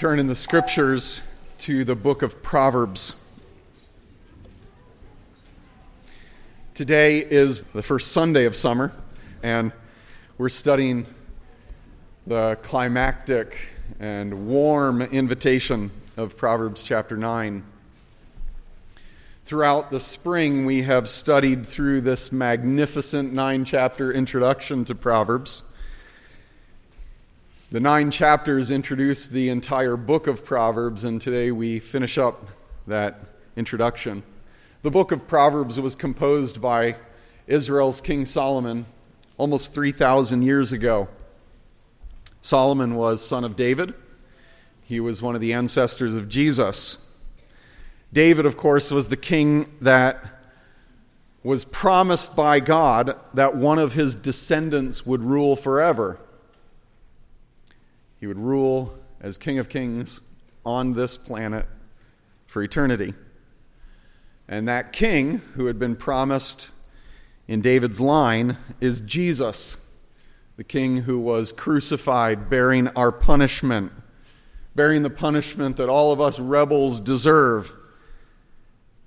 turn in the scriptures to the book of Proverbs. Today is the first Sunday of summer, and we're studying the climactic and warm invitation of Proverbs chapter 9. Throughout the spring, we have studied through this magnificent nine chapter introduction to Proverbs. The nine chapters introduce the entire book of Proverbs, and today we finish up that introduction. The book of Proverbs was composed by Israel's King Solomon almost 3,000 years ago. Solomon was son of David, he was one of the ancestors of Jesus. David, of course, was the king that was promised by God that one of his descendants would rule forever. He would rule as King of Kings on this planet for eternity. And that king who had been promised in David's line is Jesus, the king who was crucified, bearing our punishment, bearing the punishment that all of us rebels deserve.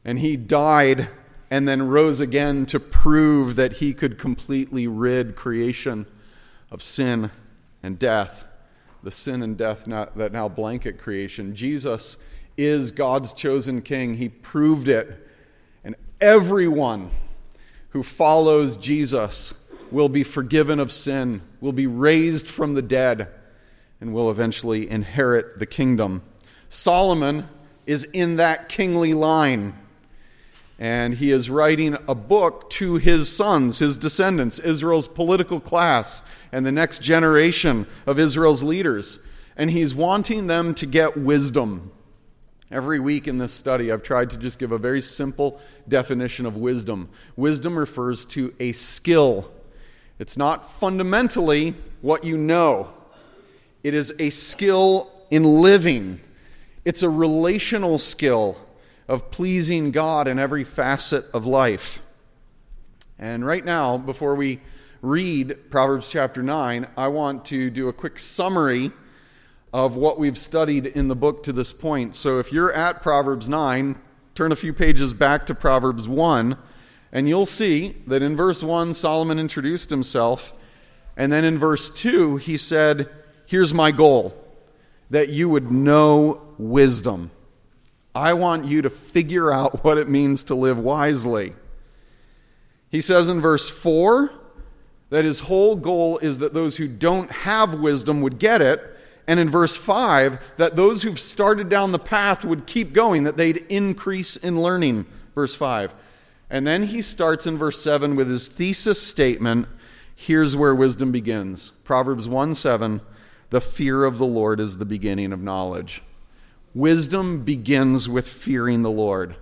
And he died and then rose again to prove that he could completely rid creation of sin and death the sin and death not, that now blanket creation. Jesus is God's chosen king. He proved it. And everyone who follows Jesus will be forgiven of sin, will be raised from the dead, and will eventually inherit the kingdom. Solomon is in that kingly line. And he is writing a book to his sons, his descendants, Israel's political class, and the next generation of Israel's leaders. And he's wanting them to get wisdom. Every week in this study, I've tried to just give a very simple definition of wisdom. Wisdom refers to a skill, it's not fundamentally what you know, it is a skill in living, it's a relational skill of pleasing God in every facet of life. And right now, before we read Proverbs chapter 9, I want to do a quick summary of what we've studied in the book to this point. So if you're at Proverbs 9, turn a few pages back to Proverbs 1, and you'll see that in verse 1, Solomon introduced himself. And then in verse 2, he said, Here's my goal that you would know wisdom. I want you to figure out what it means to live wisely. He says in verse 4 that his whole goal is that those who don't have wisdom would get it. And in verse 5, that those who've started down the path would keep going, that they'd increase in learning. Verse 5. And then he starts in verse 7 with his thesis statement. Here's where wisdom begins Proverbs 1 7 The fear of the Lord is the beginning of knowledge. Wisdom begins with fearing the Lord.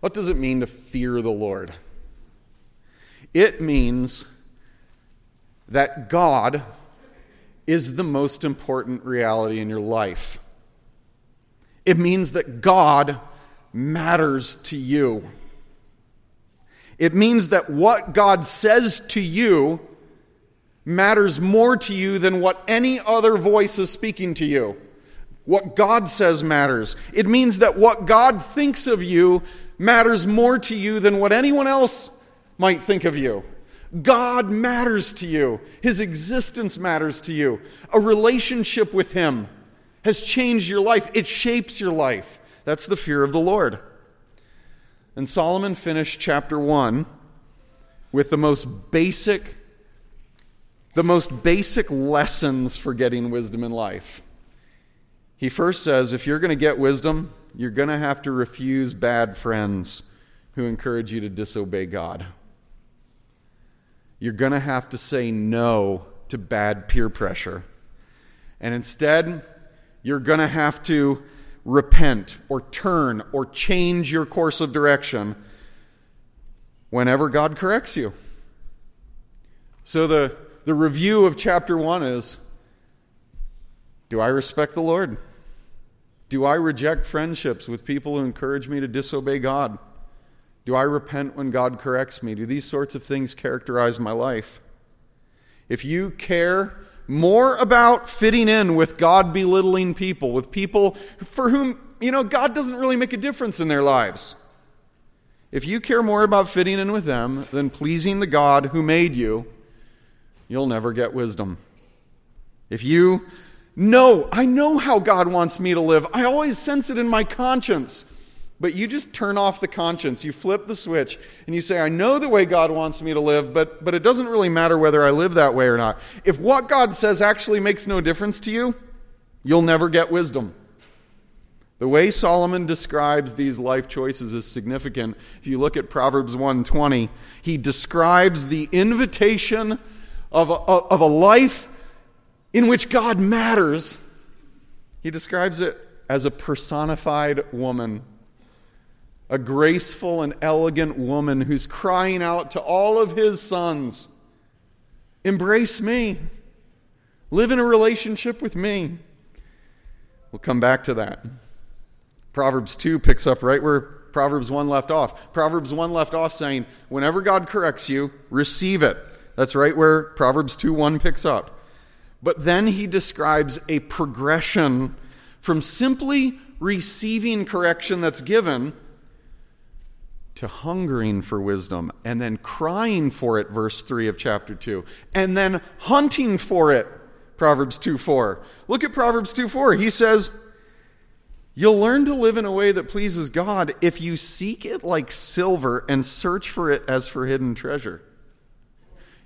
What does it mean to fear the Lord? It means that God is the most important reality in your life. It means that God matters to you. It means that what God says to you matters more to you than what any other voice is speaking to you. What God says matters. It means that what God thinks of you matters more to you than what anyone else might think of you. God matters to you. His existence matters to you. A relationship with Him has changed your life, it shapes your life. That's the fear of the Lord. And Solomon finished chapter 1 with the most basic the most basic lessons for getting wisdom in life. He first says if you're going to get wisdom, you're going to have to refuse bad friends who encourage you to disobey God. You're going to have to say no to bad peer pressure. And instead, you're going to have to repent or turn or change your course of direction whenever God corrects you. So, the, the review of chapter 1 is Do I respect the Lord? Do I reject friendships with people who encourage me to disobey God? Do I repent when God corrects me? Do these sorts of things characterize my life? If you care more about fitting in with God belittling people, with people for whom, you know, God doesn't really make a difference in their lives. If you care more about fitting in with them than pleasing the God who made you, you'll never get wisdom. If you know, I know how God wants me to live, I always sense it in my conscience. But you just turn off the conscience, you flip the switch, and you say, I know the way God wants me to live, but, but it doesn't really matter whether I live that way or not. If what God says actually makes no difference to you, you'll never get wisdom. The way Solomon describes these life choices is significant. If you look at Proverbs 1:20, he describes the invitation of a, of a life in which God matters. He describes it as a personified woman a graceful and elegant woman who's crying out to all of his sons Embrace me. Live in a relationship with me. We'll come back to that. Proverbs 2 picks up right where Proverbs 1 left off. Proverbs 1 left off saying, Whenever God corrects you, receive it. That's right where Proverbs 2 1 picks up. But then he describes a progression from simply receiving correction that's given to hungering for wisdom and then crying for it, verse 3 of chapter 2, and then hunting for it, Proverbs 2 4. Look at Proverbs 2 4. He says, You'll learn to live in a way that pleases God if you seek it like silver and search for it as for hidden treasure.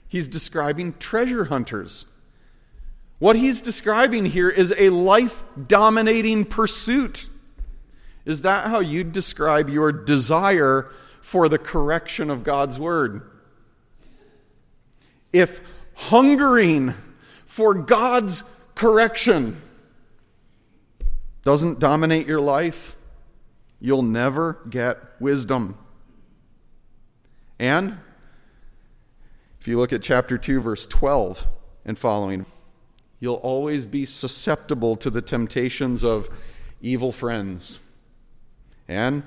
He's describing treasure hunters. What he's describing here is a life dominating pursuit. Is that how you'd describe your desire for the correction of God's word? If hungering for God's correction doesn't dominate your life, you'll never get wisdom. And if you look at chapter 2, verse 12 and following, you'll always be susceptible to the temptations of evil friends and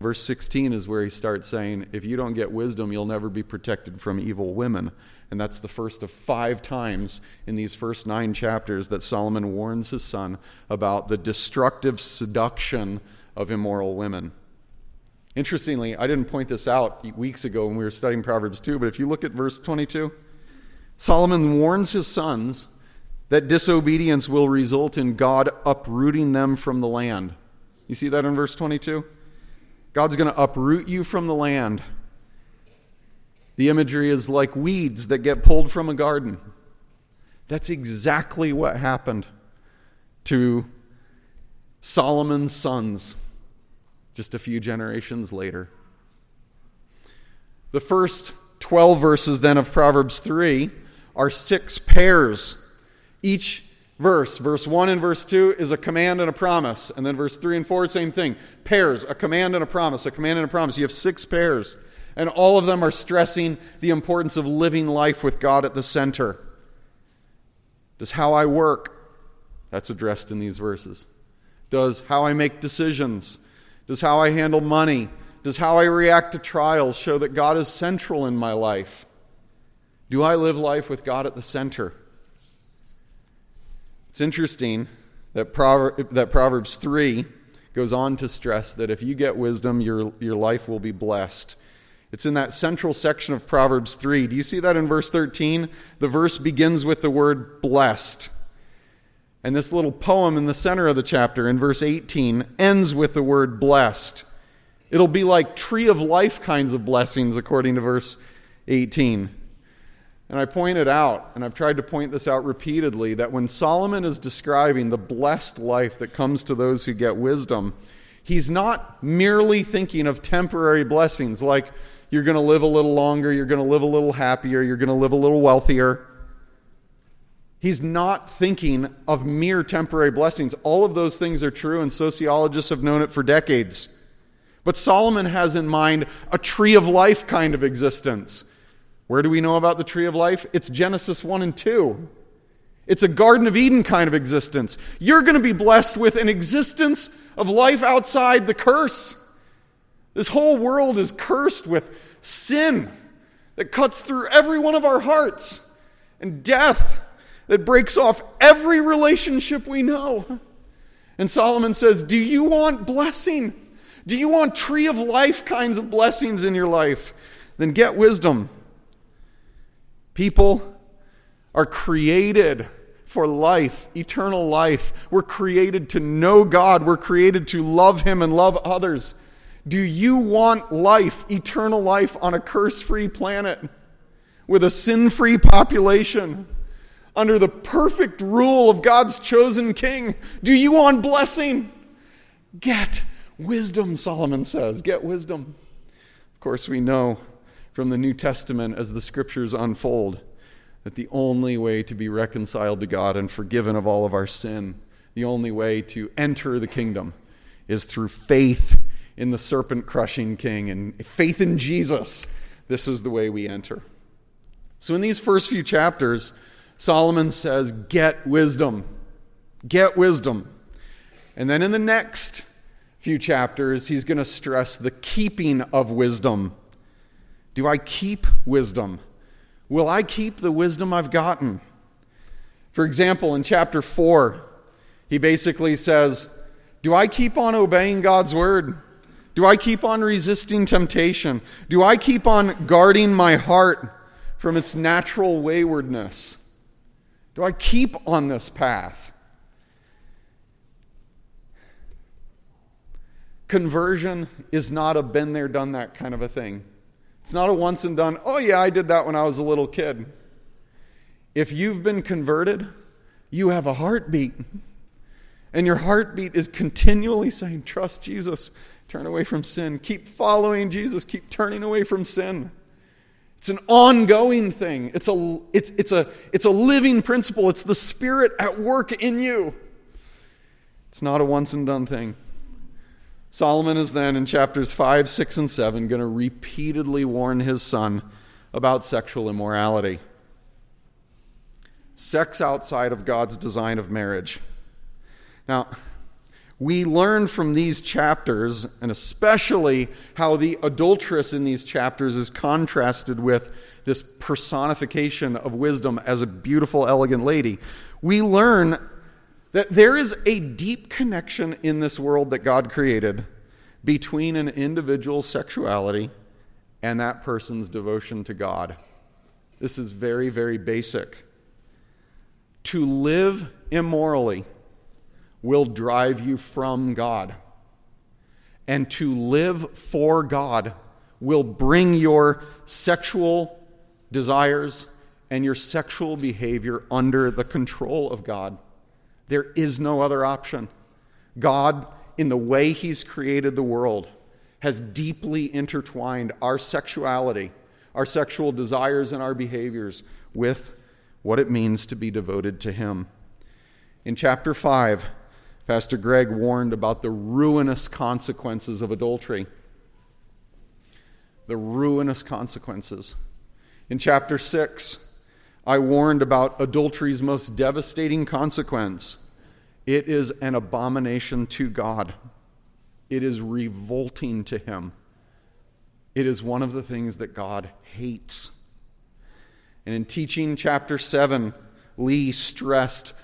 verse 16 is where he starts saying, If you don't get wisdom, you'll never be protected from evil women. And that's the first of five times in these first nine chapters that Solomon warns his son about the destructive seduction of immoral women. Interestingly, I didn't point this out weeks ago when we were studying Proverbs 2, but if you look at verse 22, Solomon warns his sons that disobedience will result in God uprooting them from the land. You see that in verse 22? God's going to uproot you from the land. The imagery is like weeds that get pulled from a garden. That's exactly what happened to Solomon's sons just a few generations later. The first 12 verses then of Proverbs 3 are six pairs, each verse. Verse 1 and verse 2 is a command and a promise. And then verse 3 and 4, same thing. Pairs, a command and a promise, a command and a promise. You have six pairs. And all of them are stressing the importance of living life with God at the center. Does how I work, that's addressed in these verses. Does how I make decisions, does how I handle money, does how I react to trials show that God is central in my life? Do I live life with God at the center? It's interesting that, Prover- that Proverbs 3 goes on to stress that if you get wisdom, your, your life will be blessed. It's in that central section of Proverbs 3. Do you see that in verse 13? The verse begins with the word blessed. And this little poem in the center of the chapter, in verse 18, ends with the word blessed. It'll be like tree of life kinds of blessings, according to verse 18. And I pointed out, and I've tried to point this out repeatedly, that when Solomon is describing the blessed life that comes to those who get wisdom, he's not merely thinking of temporary blessings like you're going to live a little longer, you're going to live a little happier, you're going to live a little wealthier. He's not thinking of mere temporary blessings. All of those things are true, and sociologists have known it for decades. But Solomon has in mind a tree of life kind of existence where do we know about the tree of life? It's Genesis 1 and 2. It's a Garden of Eden kind of existence. You're going to be blessed with an existence of life outside the curse. This whole world is cursed with sin that cuts through every one of our hearts, and death that breaks off every relationship we know. And Solomon says, Do you want blessing? Do you want tree of life kinds of blessings in your life? Then get wisdom. People are created for life, eternal life. We're created to know God. We're created to love Him and love others. Do you want life, eternal life, on a curse free planet with a sin free population? Under the perfect rule of God's chosen king? Do you want blessing? Get wisdom, Solomon says. Get wisdom. Of course, we know from the New Testament as the scriptures unfold that the only way to be reconciled to God and forgiven of all of our sin, the only way to enter the kingdom, is through faith in the serpent crushing king and faith in Jesus. This is the way we enter. So, in these first few chapters, Solomon says, Get wisdom. Get wisdom. And then in the next few chapters, he's going to stress the keeping of wisdom. Do I keep wisdom? Will I keep the wisdom I've gotten? For example, in chapter 4, he basically says, Do I keep on obeying God's word? Do I keep on resisting temptation? Do I keep on guarding my heart from its natural waywardness? Do I keep on this path? Conversion is not a been there, done that kind of a thing. It's not a once and done, oh, yeah, I did that when I was a little kid. If you've been converted, you have a heartbeat. And your heartbeat is continually saying, Trust Jesus, turn away from sin. Keep following Jesus, keep turning away from sin. It's an ongoing thing. It's a, it's, it's, a, it's a living principle. It's the Spirit at work in you. It's not a once and done thing. Solomon is then in chapters 5, 6, and 7 going to repeatedly warn his son about sexual immorality. Sex outside of God's design of marriage. Now, we learn from these chapters, and especially how the adulteress in these chapters is contrasted with this personification of wisdom as a beautiful, elegant lady. We learn that there is a deep connection in this world that God created between an individual's sexuality and that person's devotion to God. This is very, very basic. To live immorally will drive you from God. And to live for God will bring your sexual desires and your sexual behavior under the control of God. There is no other option. God, in the way He's created the world, has deeply intertwined our sexuality, our sexual desires, and our behaviors with what it means to be devoted to Him. In chapter 5, Pastor Greg warned about the ruinous consequences of adultery. The ruinous consequences. In chapter 6, I warned about adultery's most devastating consequence it is an abomination to God, it is revolting to Him. It is one of the things that God hates. And in teaching chapter 7, Lee stressed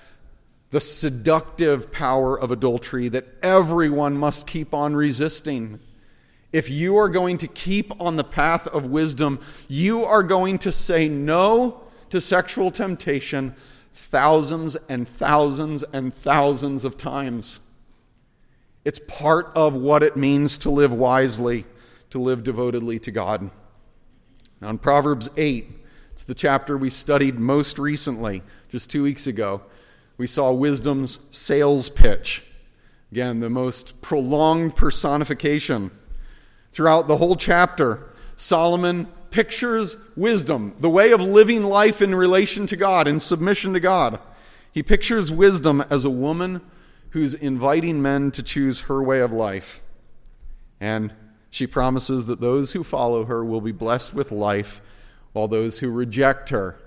the seductive power of adultery that everyone must keep on resisting. If you are going to keep on the path of wisdom, you are going to say no to sexual temptation thousands and thousands and thousands of times. It's part of what it means to live wisely, to live devotedly to God. Now, in Proverbs 8, it's the chapter we studied most recently, just two weeks ago we saw wisdom's sales pitch. Again, the most prolonged personification. Throughout the whole chapter, Solomon pictures wisdom, the way of living life in relation to God, in submission to God. He pictures wisdom as a woman who's inviting men to choose her way of life. And she promises that those who follow her will be blessed with life, while those who reject her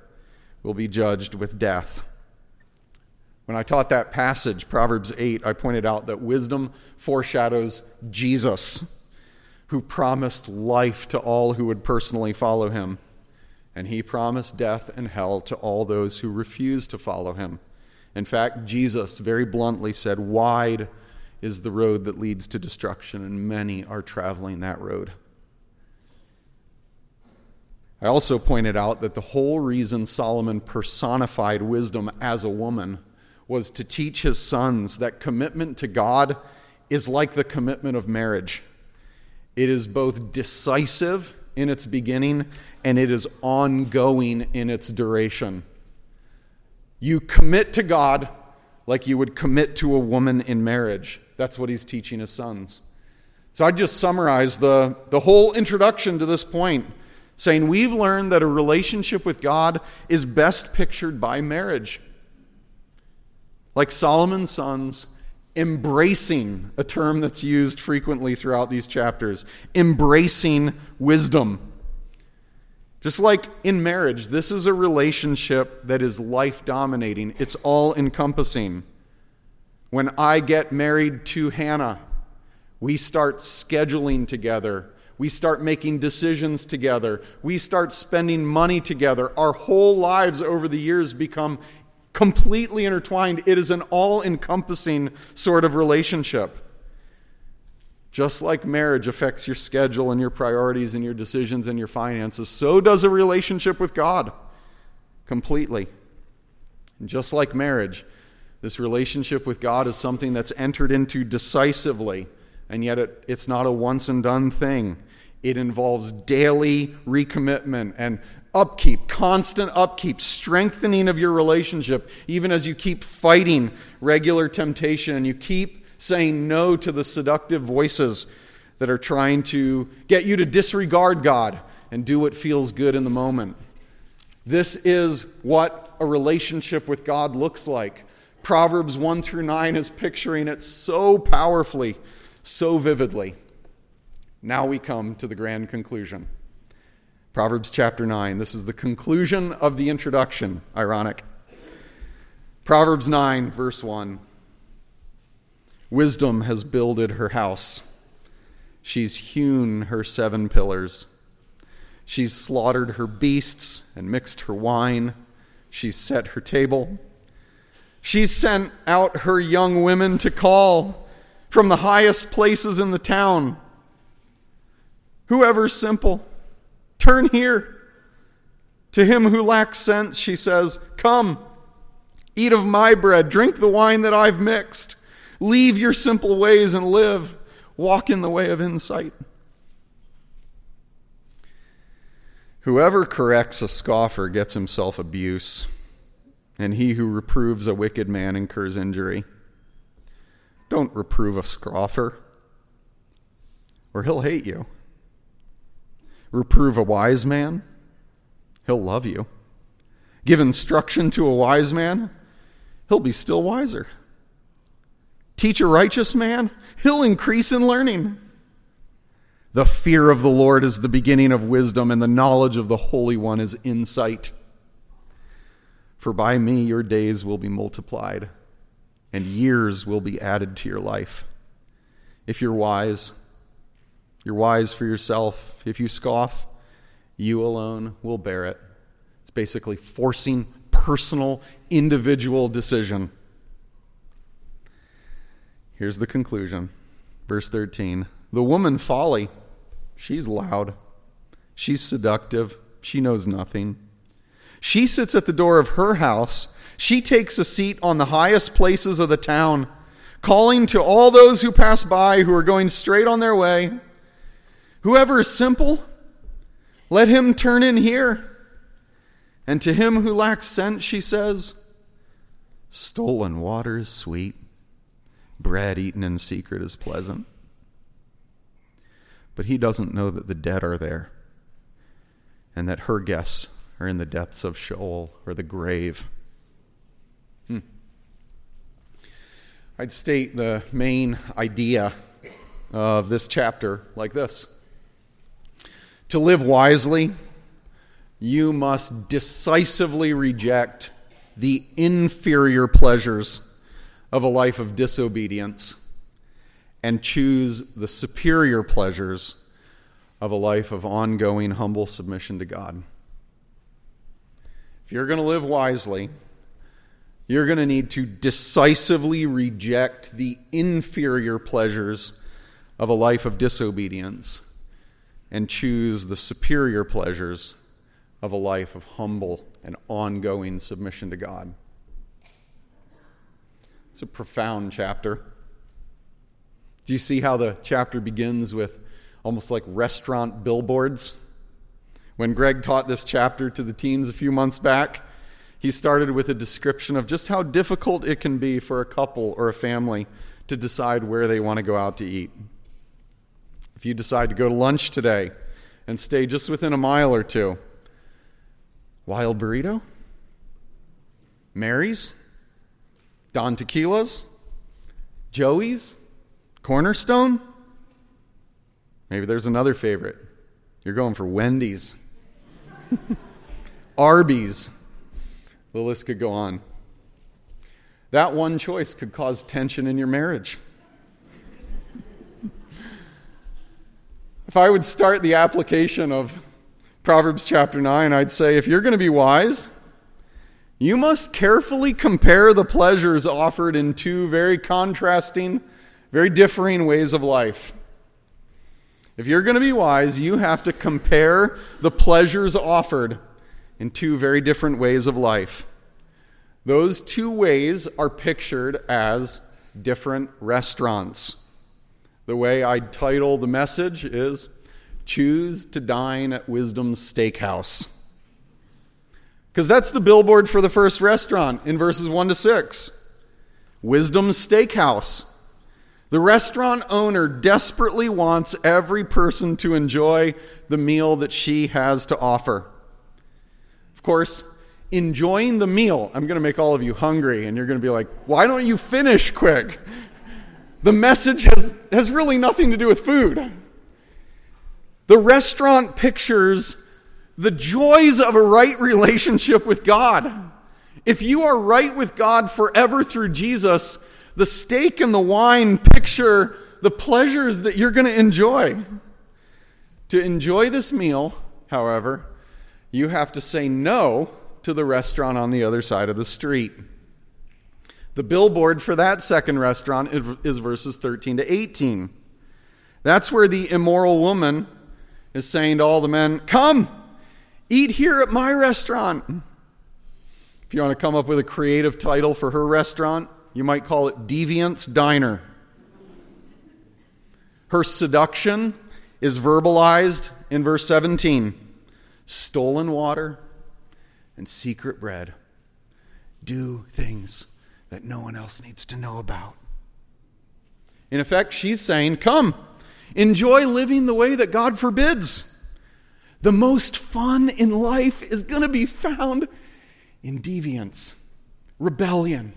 will be judged with death. When I taught that passage, Proverbs 8, I pointed out that wisdom foreshadows Jesus, who promised life to all who would personally follow him. and he promised death and hell to all those who refused to follow him. In fact, Jesus very bluntly said, Wide is the road that leads to destruction, and many are traveling that road. I also pointed out that the whole reason Solomon personified wisdom as a woman was to teach his sons that commitment to God is like the commitment of marriage. It is both decisive in its beginning and it is ongoing in its duration. You commit to God like you would commit to a woman in marriage. That's what he's teaching his sons. So I just summarize the, the whole introduction to this point, saying we've learned that a relationship with God is best pictured by marriage. Like Solomon's sons, embracing a term that's used frequently throughout these chapters, embracing wisdom. Just like in marriage, this is a relationship that is life dominating, it's all encompassing. When I get married to Hannah, we start scheduling together. We start making decisions together. We start spending money together. Our whole lives over the years become completely intertwined. It is an all encompassing sort of relationship. Just like marriage affects your schedule and your priorities and your decisions and your finances, so does a relationship with God completely. And just like marriage, this relationship with God is something that's entered into decisively, and yet it, it's not a once and done thing. It involves daily recommitment and upkeep, constant upkeep, strengthening of your relationship, even as you keep fighting regular temptation and you keep saying no to the seductive voices that are trying to get you to disregard God and do what feels good in the moment. This is what a relationship with God looks like. Proverbs 1 through 9 is picturing it so powerfully, so vividly. Now we come to the grand conclusion. Proverbs chapter 9. This is the conclusion of the introduction. Ironic. Proverbs 9, verse 1. Wisdom has builded her house. She's hewn her seven pillars. She's slaughtered her beasts and mixed her wine. She's set her table. She's sent out her young women to call from the highest places in the town. Whoever's simple, turn here. To him who lacks sense, she says, Come, eat of my bread, drink the wine that I've mixed. Leave your simple ways and live. Walk in the way of insight. Whoever corrects a scoffer gets himself abuse, and he who reproves a wicked man incurs injury. Don't reprove a scoffer, or he'll hate you. Reprove a wise man, he'll love you. Give instruction to a wise man, he'll be still wiser. Teach a righteous man, he'll increase in learning. The fear of the Lord is the beginning of wisdom, and the knowledge of the Holy One is insight. For by me your days will be multiplied, and years will be added to your life. If you're wise, you're wise for yourself. If you scoff, you alone will bear it. It's basically forcing personal, individual decision. Here's the conclusion. Verse 13 The woman folly, she's loud, she's seductive, she knows nothing. She sits at the door of her house, she takes a seat on the highest places of the town, calling to all those who pass by who are going straight on their way. Whoever is simple, let him turn in here. And to him who lacks sense, she says, Stolen water is sweet bread eaten in secret is pleasant. But he doesn't know that the dead are there and that her guests are in the depths of Sheol or the grave. Hmm. I'd state the main idea of this chapter like this To live wisely, you must decisively reject the inferior pleasures of a life of disobedience and choose the superior pleasures of a life of ongoing humble submission to God. if you're going to live wisely, you're going to need to decisively reject the inferior pleasures of a life of disobedience and choose the superior pleasures of a life of humble and ongoing submission to God. It's a profound chapter. Do you see how the chapter begins with almost like restaurant billboards? When Greg taught this chapter to the teens a few months back, he started with a description of just how difficult it can be for a couple or a family to decide where they want to go out to eat. You decide to go to lunch today and stay just within a mile or two, Wild Burrito? Mary's? Don Tequila's? Joey's? Cornerstone? Maybe there's another favorite. You're going for Wendy's. Arby's. The list could go on. That one choice could cause tension in your marriage. If I would start the application of Proverbs chapter 9, I'd say if you're going to be wise, you must carefully compare the pleasures offered in two very contrasting, very differing ways of life. If you're going to be wise, you have to compare the pleasures offered in two very different ways of life. Those two ways are pictured as different restaurants. The way I title the message is Choose to Dine at Wisdom's Steakhouse. Because that's the billboard for the first restaurant in verses 1 to 6. Wisdom's Steakhouse. The restaurant owner desperately wants every person to enjoy the meal that she has to offer. Of course, enjoying the meal, I'm going to make all of you hungry, and you're going to be like, why don't you finish quick? The message has, has really nothing to do with food. The restaurant pictures the joys of a right relationship with God. If you are right with God forever through Jesus, the steak and the wine picture the pleasures that you're going to enjoy. To enjoy this meal, however, you have to say no to the restaurant on the other side of the street. The billboard for that second restaurant is verses 13 to 18. That's where the immoral woman is saying to all the men, Come, eat here at my restaurant. If you want to come up with a creative title for her restaurant, you might call it Deviant's Diner. Her seduction is verbalized in verse 17 stolen water and secret bread. Do things that no one else needs to know about. In effect, she's saying, Come, enjoy living the way that God forbids. The most fun in life is going to be found in deviance, rebellion,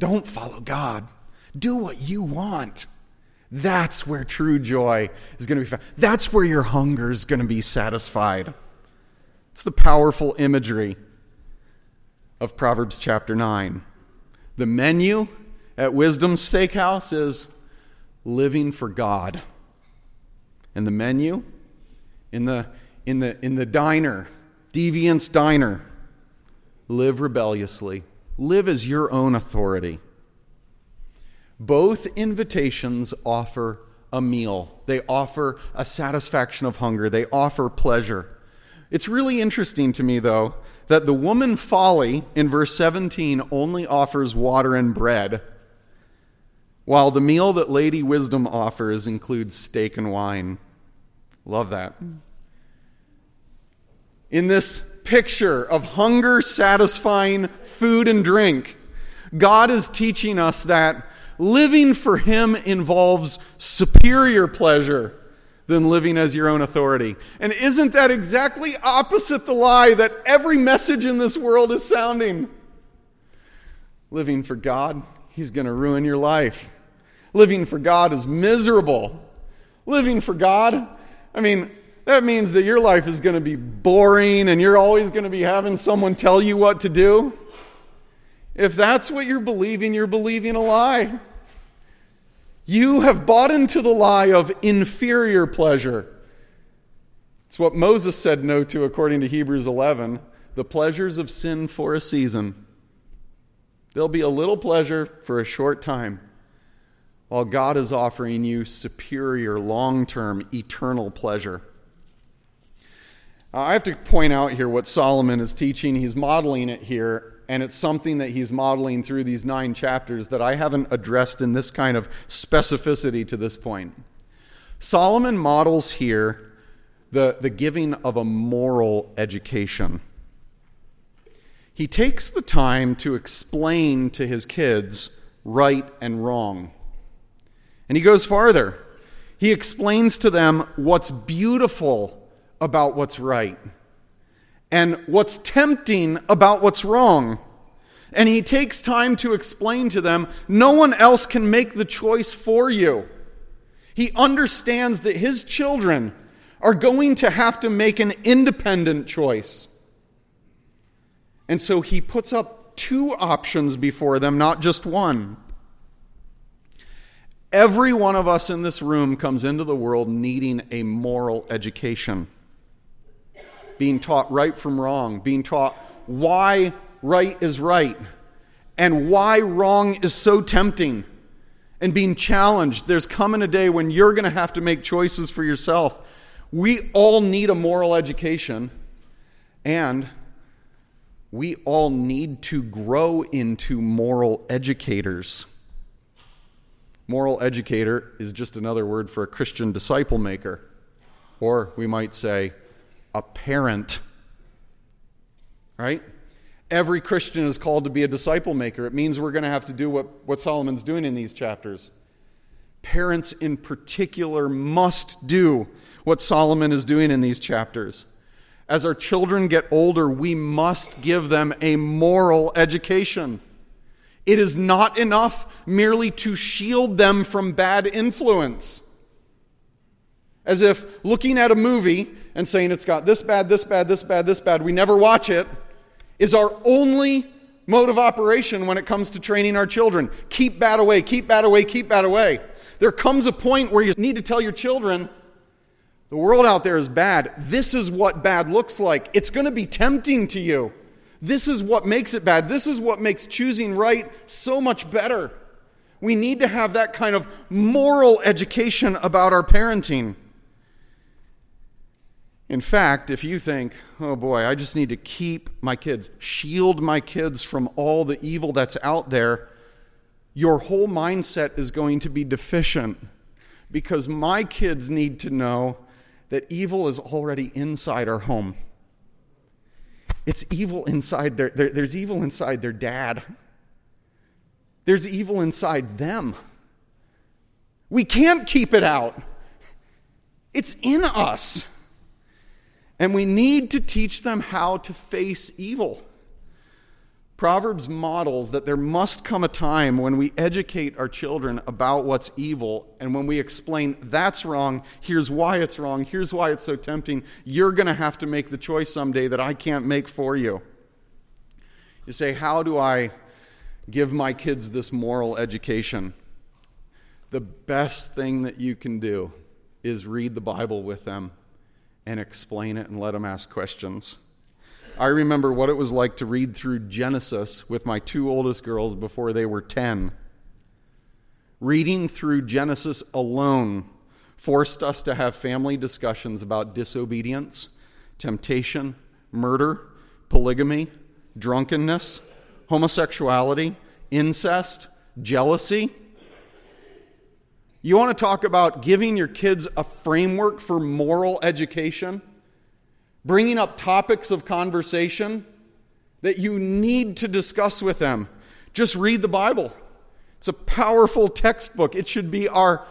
don't follow God. Do what you want. That's where true joy is going to be found. That's where your hunger is going to be satisfied. It's the powerful imagery of Proverbs chapter 9. The menu at Wisdom Steakhouse is living for God. And the menu in the, in the, in the diner, deviance Diner, live rebelliously Live as your own authority. Both invitations offer a meal, they offer a satisfaction of hunger, they offer pleasure. It's really interesting to me, though, that the woman folly in verse 17 only offers water and bread, while the meal that Lady Wisdom offers includes steak and wine. Love that. In this picture of hunger satisfying food and drink. God is teaching us that living for Him involves superior pleasure than living as your own authority. And isn't that exactly opposite the lie that every message in this world is sounding? Living for God, He's going to ruin your life. Living for God is miserable. Living for God, I mean, that means that your life is going to be boring and you're always going to be having someone tell you what to do. If that's what you're believing, you're believing a lie. You have bought into the lie of inferior pleasure. It's what Moses said no to according to Hebrews 11. the pleasures of sin for a season. There'll be a little pleasure for a short time, while God is offering you superior, long term, eternal pleasure. I have to point out here what Solomon is teaching. He's modeling it here, and it's something that he's modeling through these nine chapters that I haven't addressed in this kind of specificity to this point. Solomon models here the, the giving of a moral education. He takes the time to explain to his kids right and wrong. And he goes farther. He explains to them what's beautiful about what's right and what's tempting about what's wrong. And he takes time to explain to them no one else can make the choice for you. He understands that his children are going to have to make an independent choice. And so he puts up two options before them, not just one. Every one of us in this room comes into the world needing a moral education being taught right from wrong, being taught why right is right and why wrong is so tempting, and being challenged. There's coming a day when you're going to have to make choices for yourself. We all need a moral education, and we all need to grow into moral educators. Moral educator is just another word for a Christian disciple maker. Or we might say, a parent. Right? Every Christian is called to be a disciple maker. It means we're going to have to do what, what Solomon's doing in these chapters. Parents, in particular, must do what Solomon is doing in these chapters. As our children get older, we must give them a moral education. It is not enough merely to shield them from bad influence. As if looking at a movie and saying it's got this bad, this bad, this bad, this bad, we never watch it, is our only mode of operation when it comes to training our children. Keep bad away, keep bad away, keep bad away. There comes a point where you need to tell your children the world out there is bad. This is what bad looks like. It's going to be tempting to you. This is what makes it bad. This is what makes choosing right so much better. We need to have that kind of moral education about our parenting. In fact, if you think, oh boy, I just need to keep my kids, shield my kids from all the evil that's out there, your whole mindset is going to be deficient because my kids need to know that evil is already inside our home. It's evil inside their, there, there's evil inside their dad. There's evil inside them. We can't keep it out. It's in us. And we need to teach them how to face evil. Proverbs models that there must come a time when we educate our children about what's evil, and when we explain that's wrong, here's why it's wrong, here's why it's so tempting. You're going to have to make the choice someday that I can't make for you. You say, How do I give my kids this moral education? The best thing that you can do is read the Bible with them and explain it and let them ask questions. I remember what it was like to read through Genesis with my two oldest girls before they were 10. Reading through Genesis alone forced us to have family discussions about disobedience, temptation, murder, polygamy, drunkenness, homosexuality, incest, jealousy you want to talk about giving your kids a framework for moral education? Bringing up topics of conversation that you need to discuss with them. Just read the Bible. It's a powerful textbook. It should be our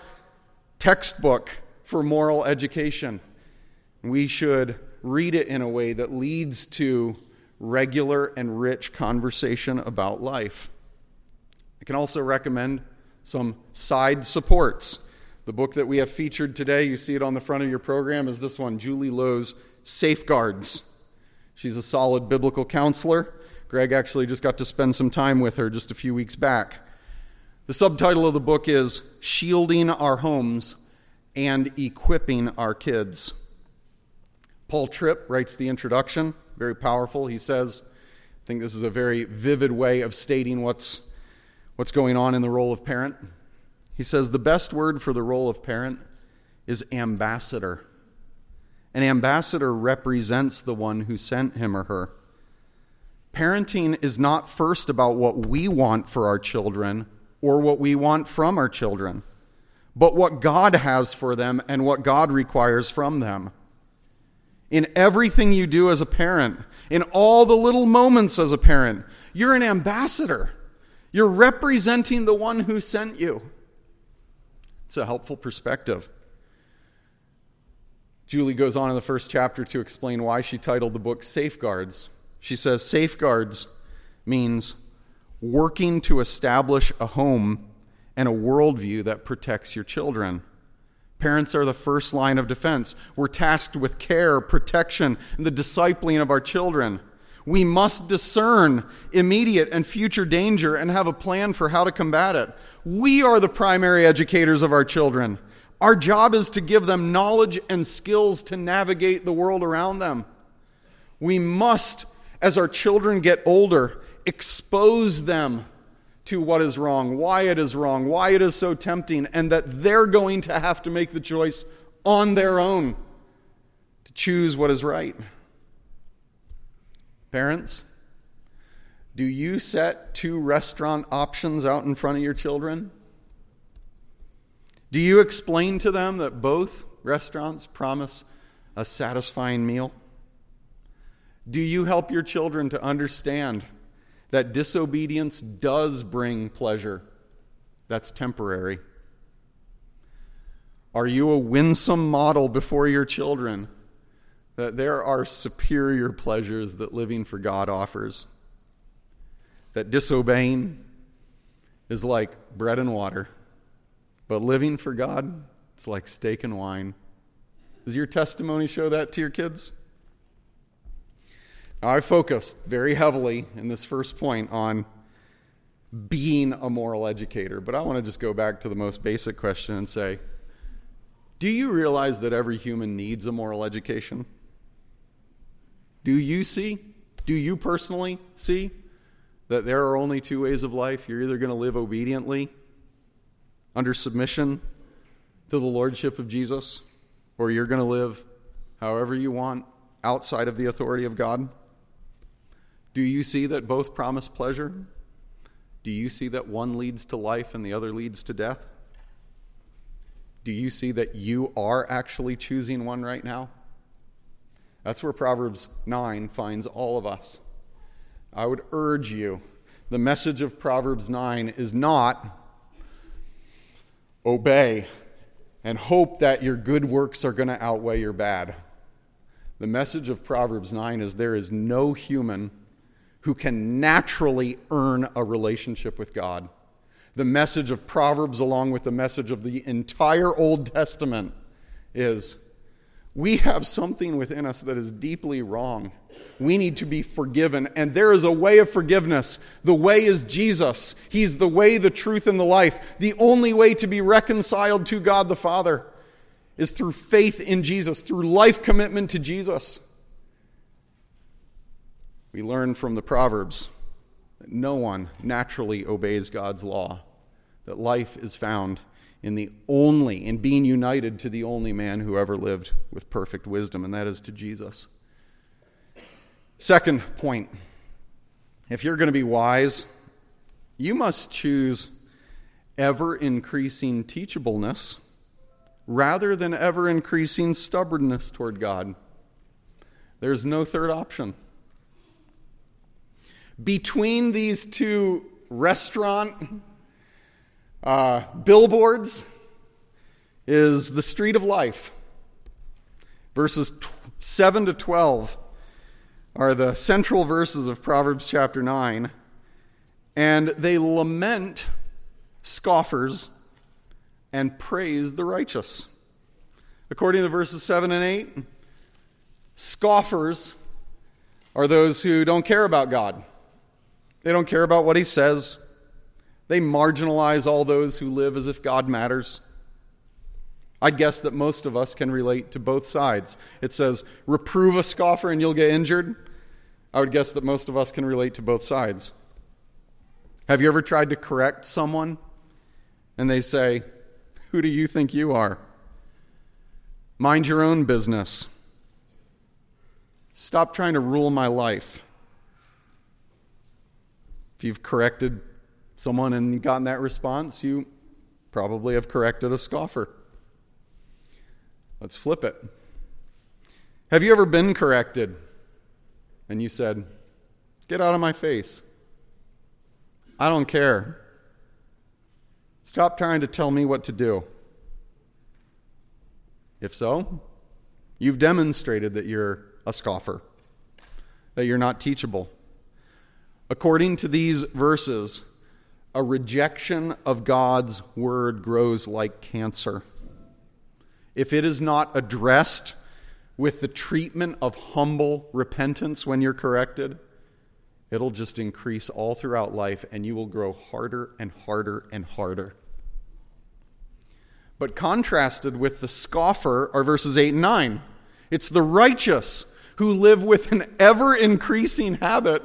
textbook for moral education. We should read it in a way that leads to regular and rich conversation about life. I can also recommend some side supports. The book that we have featured today, you see it on the front of your program, is this one Julie Lowe's Safeguards. She's a solid biblical counselor. Greg actually just got to spend some time with her just a few weeks back. The subtitle of the book is Shielding Our Homes and Equipping Our Kids. Paul Tripp writes the introduction, very powerful. He says, I think this is a very vivid way of stating what's, what's going on in the role of parent. He says, the best word for the role of parent is ambassador. An ambassador represents the one who sent him or her. Parenting is not first about what we want for our children or what we want from our children, but what God has for them and what God requires from them. In everything you do as a parent, in all the little moments as a parent, you're an ambassador. You're representing the one who sent you. It's a helpful perspective. Julie goes on in the first chapter to explain why she titled the book Safeguards. She says, Safeguards means working to establish a home and a worldview that protects your children. Parents are the first line of defense. We're tasked with care, protection, and the discipling of our children. We must discern immediate and future danger and have a plan for how to combat it. We are the primary educators of our children. Our job is to give them knowledge and skills to navigate the world around them. We must, as our children get older, expose them to what is wrong, why it is wrong, why it is so tempting, and that they're going to have to make the choice on their own to choose what is right. Parents, do you set two restaurant options out in front of your children? Do you explain to them that both restaurants promise a satisfying meal? Do you help your children to understand that disobedience does bring pleasure that's temporary? Are you a winsome model before your children that there are superior pleasures that living for God offers? That disobeying is like bread and water but living for God, it's like steak and wine. Does your testimony show that to your kids? Now, I focused very heavily in this first point on being a moral educator, but I want to just go back to the most basic question and say Do you realize that every human needs a moral education? Do you see? Do you personally see that there are only two ways of life? You're either going to live obediently under submission to the lordship of Jesus, or you're going to live however you want outside of the authority of God? Do you see that both promise pleasure? Do you see that one leads to life and the other leads to death? Do you see that you are actually choosing one right now? That's where Proverbs 9 finds all of us. I would urge you, the message of Proverbs 9 is not obey, and hope that your good works are going to outweigh your bad. The message of Proverbs 9 is there is no human who can naturally earn a relationship with God. The message of Proverbs, along with the message of the entire Old Testament, is we have something within us that is deeply wrong. We need to be forgiven, and there is a way of forgiveness. The way is Jesus. He's the way, the truth, and the life. The only way to be reconciled to God the Father is through faith in Jesus, through life commitment to Jesus. We learn from the Proverbs that no one naturally obeys God's law, that life is found in the only, in being united to the only man who ever lived with perfect wisdom, and that is to Jesus. Second point if you're going to be wise, you must choose ever increasing teachableness rather than ever increasing stubbornness toward God. There's no third option. Between these two restaurant uh, billboards is the street of life. Verses 7 to 12 are the central verses of Proverbs chapter 9, and they lament scoffers and praise the righteous. According to verses 7 and 8, scoffers are those who don't care about God. They don't care about what he says. They marginalize all those who live as if God matters. I'd guess that most of us can relate to both sides. It says, reprove a scoffer and you'll get injured. I would guess that most of us can relate to both sides. Have you ever tried to correct someone and they say, Who do you think you are? Mind your own business. Stop trying to rule my life. If you've corrected someone and gotten that response, you probably have corrected a scoffer. Let's flip it. Have you ever been corrected and you said, Get out of my face? I don't care. Stop trying to tell me what to do. If so, you've demonstrated that you're a scoffer, that you're not teachable. According to these verses, a rejection of God's word grows like cancer. If it is not addressed with the treatment of humble repentance when you're corrected, it'll just increase all throughout life and you will grow harder and harder and harder. But contrasted with the scoffer are verses 8 and 9. It's the righteous who live with an ever increasing habit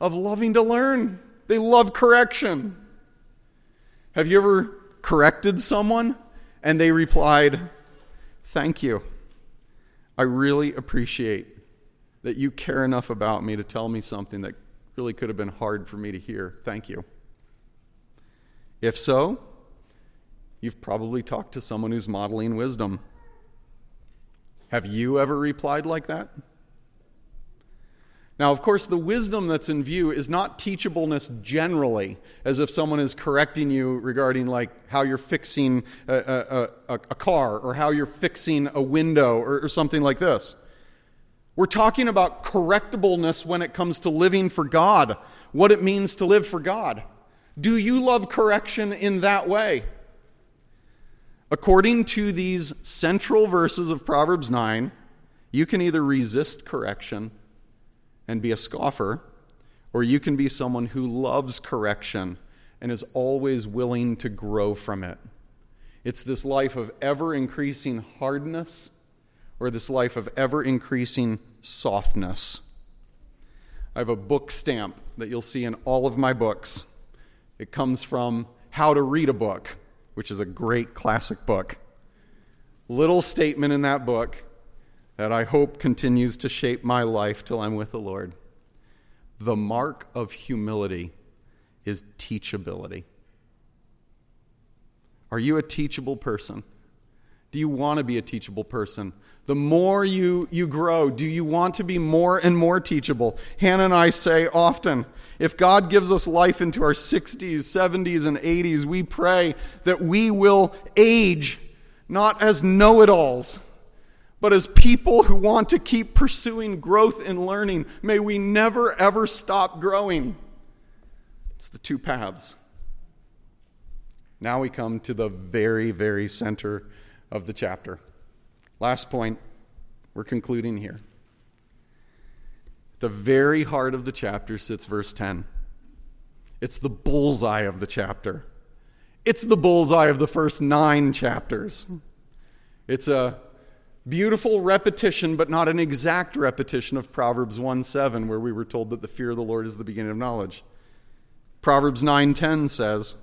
of loving to learn. They love correction. Have you ever corrected someone and they replied, Thank you. I really appreciate that you care enough about me to tell me something that really could have been hard for me to hear. Thank you. If so, You've probably talked to someone who's modeling wisdom. Have you ever replied like that? Now, of course, the wisdom that's in view is not teachableness generally, as if someone is correcting you regarding like how you're fixing a, a, a, a car or how you're fixing a window or, or something like this. We're talking about correctableness when it comes to living for God, what it means to live for God. Do you love correction in that way? According to these central verses of Proverbs 9, you can either resist correction and be a scoffer, or you can be someone who loves correction and is always willing to grow from it. It's this life of ever increasing hardness or this life of ever increasing softness. I have a book stamp that you'll see in all of my books. It comes from How to Read a Book which is a great classic book. Little statement in that book that I hope continues to shape my life till I'm with the Lord. The mark of humility is teachability. Are you a teachable person? Do you want to be a teachable person? The more you, you grow, do you want to be more and more teachable? Hannah and I say often if God gives us life into our 60s, 70s, and 80s, we pray that we will age not as know it alls, but as people who want to keep pursuing growth and learning. May we never, ever stop growing. It's the two paths. Now we come to the very, very center of the chapter. Last point, we're concluding here. The very heart of the chapter sits verse 10. It's the bullseye of the chapter. It's the bullseye of the first nine chapters. It's a beautiful repetition, but not an exact repetition of Proverbs 1 7, where we were told that the fear of the Lord is the beginning of knowledge. Proverbs 9:10 says,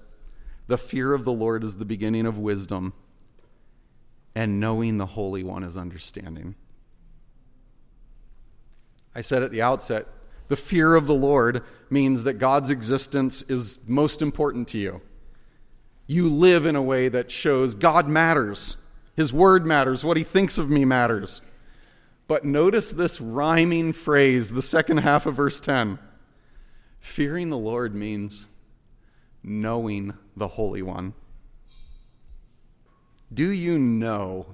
"The fear of the Lord is the beginning of wisdom, and knowing the Holy One is understanding. I said at the outset, the fear of the Lord means that God's existence is most important to you. You live in a way that shows God matters, His word matters, what He thinks of me matters. But notice this rhyming phrase, the second half of verse 10. Fearing the Lord means knowing the Holy One. Do you know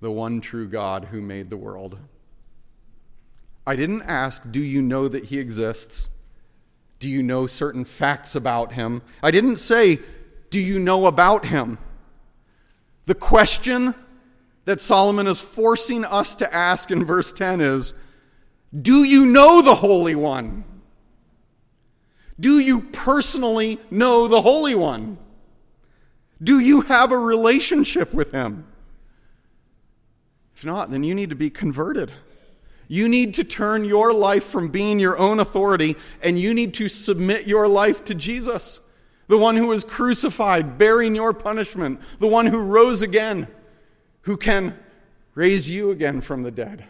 the one true God who made the world? I didn't ask, do you know that he exists? Do you know certain facts about him? I didn't say, do you know about him? The question that Solomon is forcing us to ask in verse 10 is Do you know the Holy One? Do you personally know the Holy One? Do you have a relationship with Him? If not, then you need to be converted. You need to turn your life from being your own authority and you need to submit your life to Jesus, the one who was crucified, bearing your punishment, the one who rose again, who can raise you again from the dead.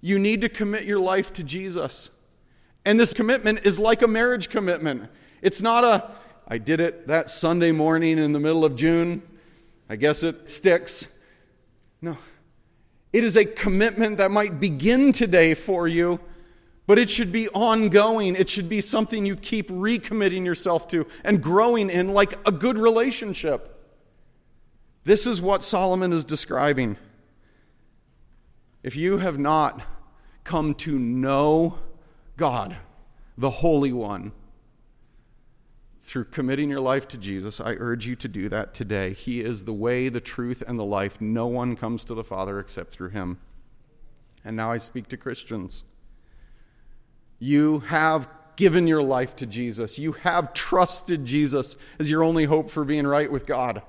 You need to commit your life to Jesus. And this commitment is like a marriage commitment. It's not a, I did it that Sunday morning in the middle of June. I guess it sticks. No. It is a commitment that might begin today for you, but it should be ongoing. It should be something you keep recommitting yourself to and growing in like a good relationship. This is what Solomon is describing. If you have not come to know God, the Holy One, through committing your life to Jesus, I urge you to do that today. He is the way, the truth, and the life. No one comes to the Father except through him. And now I speak to Christians. You have given your life to Jesus, you have trusted Jesus as your only hope for being right with God.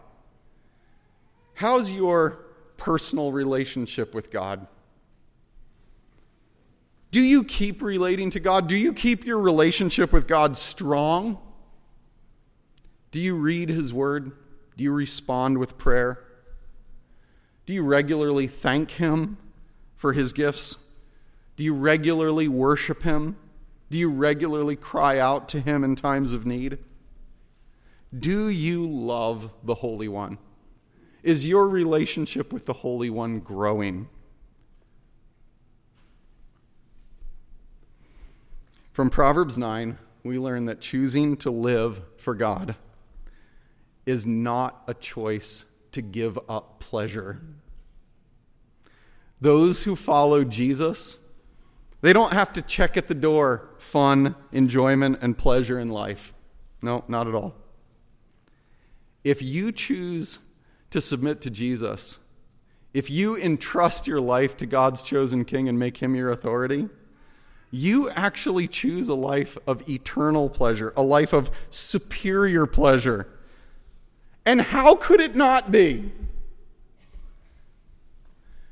How's your personal relationship with God? Do you keep relating to God? Do you keep your relationship with God strong? Do you read His Word? Do you respond with prayer? Do you regularly thank Him for His gifts? Do you regularly worship Him? Do you regularly cry out to Him in times of need? Do you love the Holy One? Is your relationship with the Holy One growing? From Proverbs 9, we learn that choosing to live for God is not a choice to give up pleasure. Those who follow Jesus, they don't have to check at the door fun, enjoyment, and pleasure in life. No, not at all. If you choose to submit to Jesus, if you entrust your life to God's chosen king and make him your authority, you actually choose a life of eternal pleasure, a life of superior pleasure and how could it not be?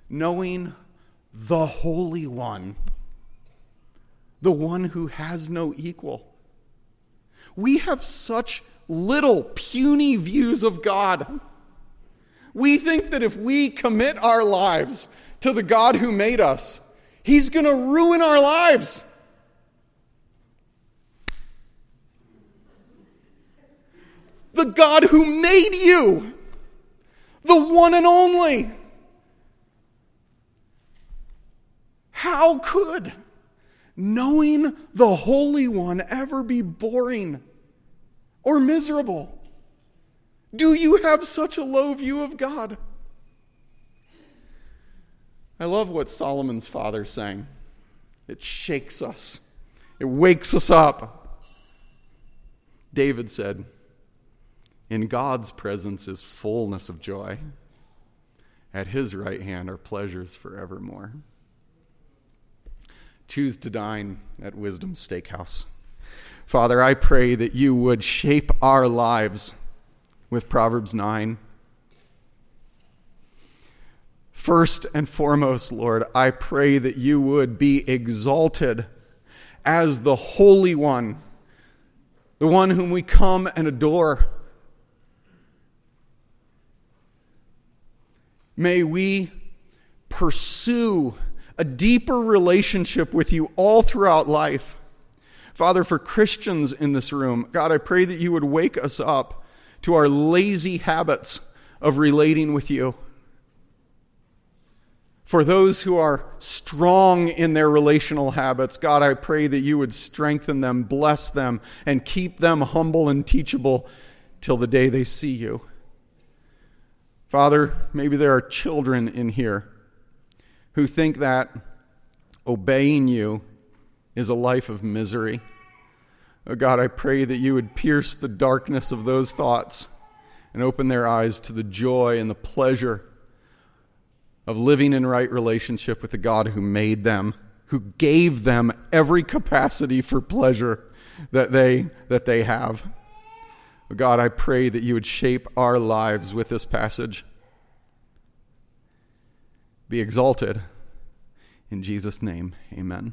Knowing the Holy One, the one who has no equal. We have such little puny views of God. We think that if we commit our lives to the God who made us, He's going to ruin our lives. the God who made you, the one and only. How could knowing the Holy One ever be boring or miserable? Do you have such a low view of God? I love what Solomon's father sang. It shakes us, it wakes us up. David said, in God's presence is fullness of joy. At his right hand are pleasures forevermore. Choose to dine at Wisdom Steakhouse. Father, I pray that you would shape our lives with Proverbs 9. First and foremost, Lord, I pray that you would be exalted as the Holy One, the one whom we come and adore May we pursue a deeper relationship with you all throughout life. Father, for Christians in this room, God, I pray that you would wake us up to our lazy habits of relating with you. For those who are strong in their relational habits, God, I pray that you would strengthen them, bless them, and keep them humble and teachable till the day they see you. Father, maybe there are children in here who think that obeying you is a life of misery. Oh God, I pray that you would pierce the darkness of those thoughts and open their eyes to the joy and the pleasure of living in right relationship with the God who made them, who gave them every capacity for pleasure that they, that they have. Oh God, I pray that you would shape our lives with this passage. Be exalted. In Jesus' name, amen.